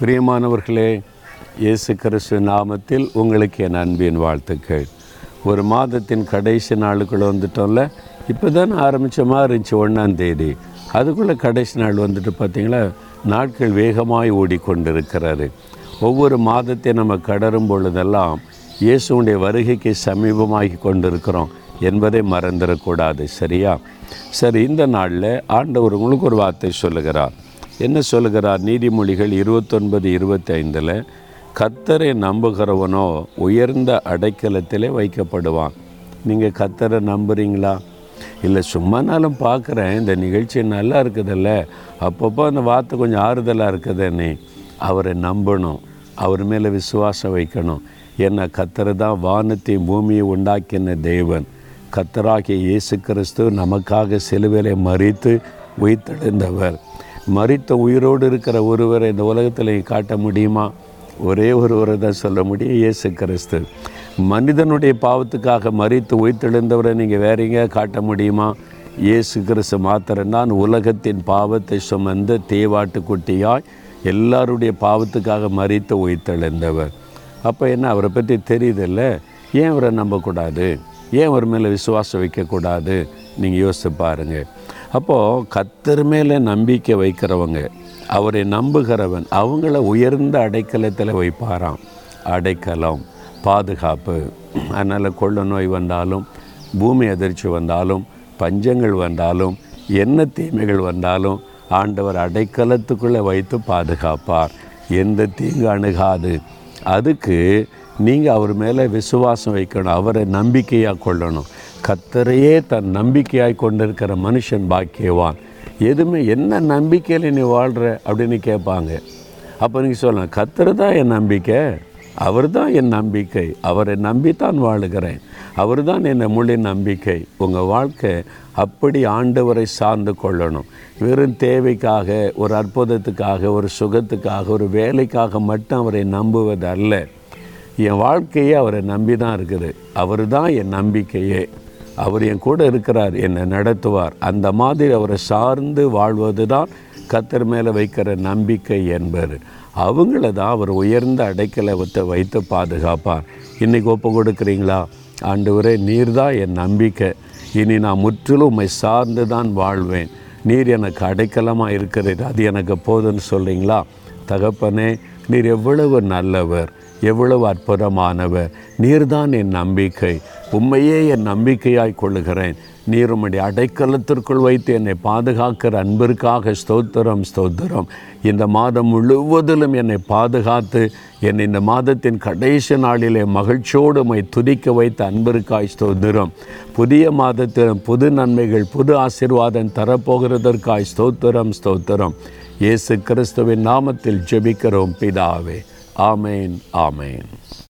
பிரியமானவர்களே இயேசு கிறிஸ்து நாமத்தில் உங்களுக்கு என் அன்பின் வாழ்த்துக்கள். ஒரு மாதத்தின் கடைசி நாளுக்குள்ளே வந்துட்டோம்ல இப்போ தானே ஆரம்பித்தமாக இருந்துச்சு ஒன்றாந்தேதி அதுக்குள்ளே கடைசி நாள் வந்துட்டு பார்த்திங்களா நாட்கள் வேகமாய் ஓடிக்கொண்டிருக்கிறாரு ஒவ்வொரு மாதத்தை நம்ம கடரும் பொழுதெல்லாம் இயேசுடைய வருகைக்கு சமீபமாகி கொண்டிருக்கிறோம் என்பதை மறந்துடக்கூடாது சரியா? சரி இந்த நாளில் ஆண்டவர் உங்களுக்கு ஒரு வார்த்தை சொல்லுகிறார். என்ன சொல்லுகிறார் நீதிமொழிகள் இருபத்தொன்பது இருபத்தைந்தில் கத்தரை நம்புகிறவனோ உயர்ந்த அடைக்கலத்திலே வைக்கப்படுவான். நீங்கள் கத்தரை நம்புறீங்களா? இல்லை சும்மானாலும் பார்க்குறேன் இந்த நிகழ்ச்சி நல்லா இருக்குதுல்ல அப்பப்போ அந்த வார்த்தை கொஞ்சம் ஆறுதலாக இருக்குதுன்னு அவரை நம்பணும் அவர் மேலே விசுவாசம் வைக்கணும். ஏன்னா கத்தரை தான் வானத்தையும் பூமியை உண்டாக்கின தேவன். கத்தராகிய இயேசு கிறிஸ்து நமக்காக சிலுவிலை மறித்து உயிர்த்தெழுந்தவர். மறித்த உயிரோடு இருக்கிற ஒருவரை இந்த உலகத்தில் காட்ட முடியுமா? ஒரே ஒருவரை தான் சொல்ல முடியும். இயேசு கிறிஸ்து. மனிதனுடைய பாவத்துக்காக மறித்து உயிர்த்தெழுந்தவரை நீங்கள் வேற எங்கேயா காட்ட முடியுமா? இயேசு கிறிஸ்து மாத்திரம்தான் உலகத்தின் பாவத்தை சுமந்து தேவாட்டுக்குட்டியாய் எல்லாருடைய பாவத்துக்காக மறித்து உயிர்த்தெழுந்தவர். அப்போ என்ன அவரை பற்றி தெரியுதில்ல? ஏன் அவரை நம்பக்கூடாது? ஏன் அவர் மேலே விசுவாசம் வைக்கக்கூடாது? நீங்கள் யோசித்து பாருங்கள் அப்போது கத்தர் மேலே நம்பிக்கை வைக்கிறவங்க அவரை நம்புகிறவன் அவங்கள உயர்ந்த அடைக்கலத்தில் வைப்பாராம். அடைக்கலம் பாதுகாப்பு. அதனால் கொள்ள நோய் வந்தாலும் பூமி அதிர்ச்சி வந்தாலும் பஞ்சங்கள் வந்தாலும் என்ன தீமைகள் வந்தாலும் ஆண்டவர் அடைக்கலத்துக்குள்ளே வைத்து பாதுகாப்பார். எந்த தீங்கு அணுகாது. அதுக்கு நீங்கள் அவர் மேலே விசுவாசம் வைக்கணும் அவரை நம்பிக்கையாக கொள்ளணும். கத்தரையே தன் நம்பிக்கையாய் கொண்டிருக்கிற மனுஷன் பாக்கியவான். எதுவுமே என்ன நம்பிக்கையில் நீ வாழ்கிற அப்படின்னு கேட்பாங்க. அப்போ நீங்கள் சொல்லலாம் கத்தர் தான் என் நம்பிக்கை அவர் தான் என் நம்பிக்கை அவரை நம்பித்தான் வாழுகிறேன். அவர் தான் என்னை முழு நம்பிக்கை. உங்கள் வாழ்க்கை அப்படி ஆண்டவரை சார்ந்து கொள்ளணும். வெறும் தேவைக்காக ஒரு அற்புதத்துக்காக ஒரு சுகத்துக்காக ஒரு வேலைக்காக மட்டும் அவரை நம்புவது அல்ல என் வாழ்க்கையே அவரை நம்பி தான் இருக்குது. அவர் தான் என் நம்பிக்கையே. அவர் என் கூட இருக்கிறார் என்னை நடத்துவார். அந்த மாதிரி அவரை சார்ந்து வாழ்வது தான் கத்தர் மேலே வைக்கிற நம்பிக்கை என்பது. அவங்கள தான் அவர் உயர்ந்த அடைக்கலத்தை வைத்து பாதுகாப்பார். இன்றைக்கி ஒப்பு கொடுக்குறீங்களா? ஆண்டவரே நீர் தான் என் நம்பிக்கை. இனி நான் முற்றிலும் உம்மை சார்ந்து தான் வாழ்வேன். நீர் எனக்கு அடைக்கலமாக இருக்கிறது அது எனக்கு போதுன்னு சொல்கிறீங்களா தகப்பனே நீர் எவ்வளவு நல்லவர். எவ்வளவு அற்புதமானவர். நீர்தான் என் நம்பிக்கை. உண்மையே என் நம்பிக்கையாய் கொள்ளுகிறேன். நீர் உம்முடைய அடைக்கலத்திற்குள் வைத்து என்னை பாதுகாக்கிற அன்பிற்காக ஸ்தோத்திரம் ஸ்தோத்திரம். இந்த மாதம் முழுவதிலும் என்னை பாதுகாத்து என்னை இந்த மாதத்தின் கடைசி நாளிலே மகிழ்ச்சியோடு உமை துதிக்க வைத்த அன்பிற்காய் ஸ்தோத்திரம். புதிய மாதத்திலும் புது நன்மைகள் புது ஆசீர்வாதம் தரப்போகிறதற்காய் ஸ்தோத்திரம் ஸ்தோத்திரம். இயேசு கிறிஸ்துவின் நாமத்தில் ஜெபிக்கிறோம் பிதாவே. Amen, Amen.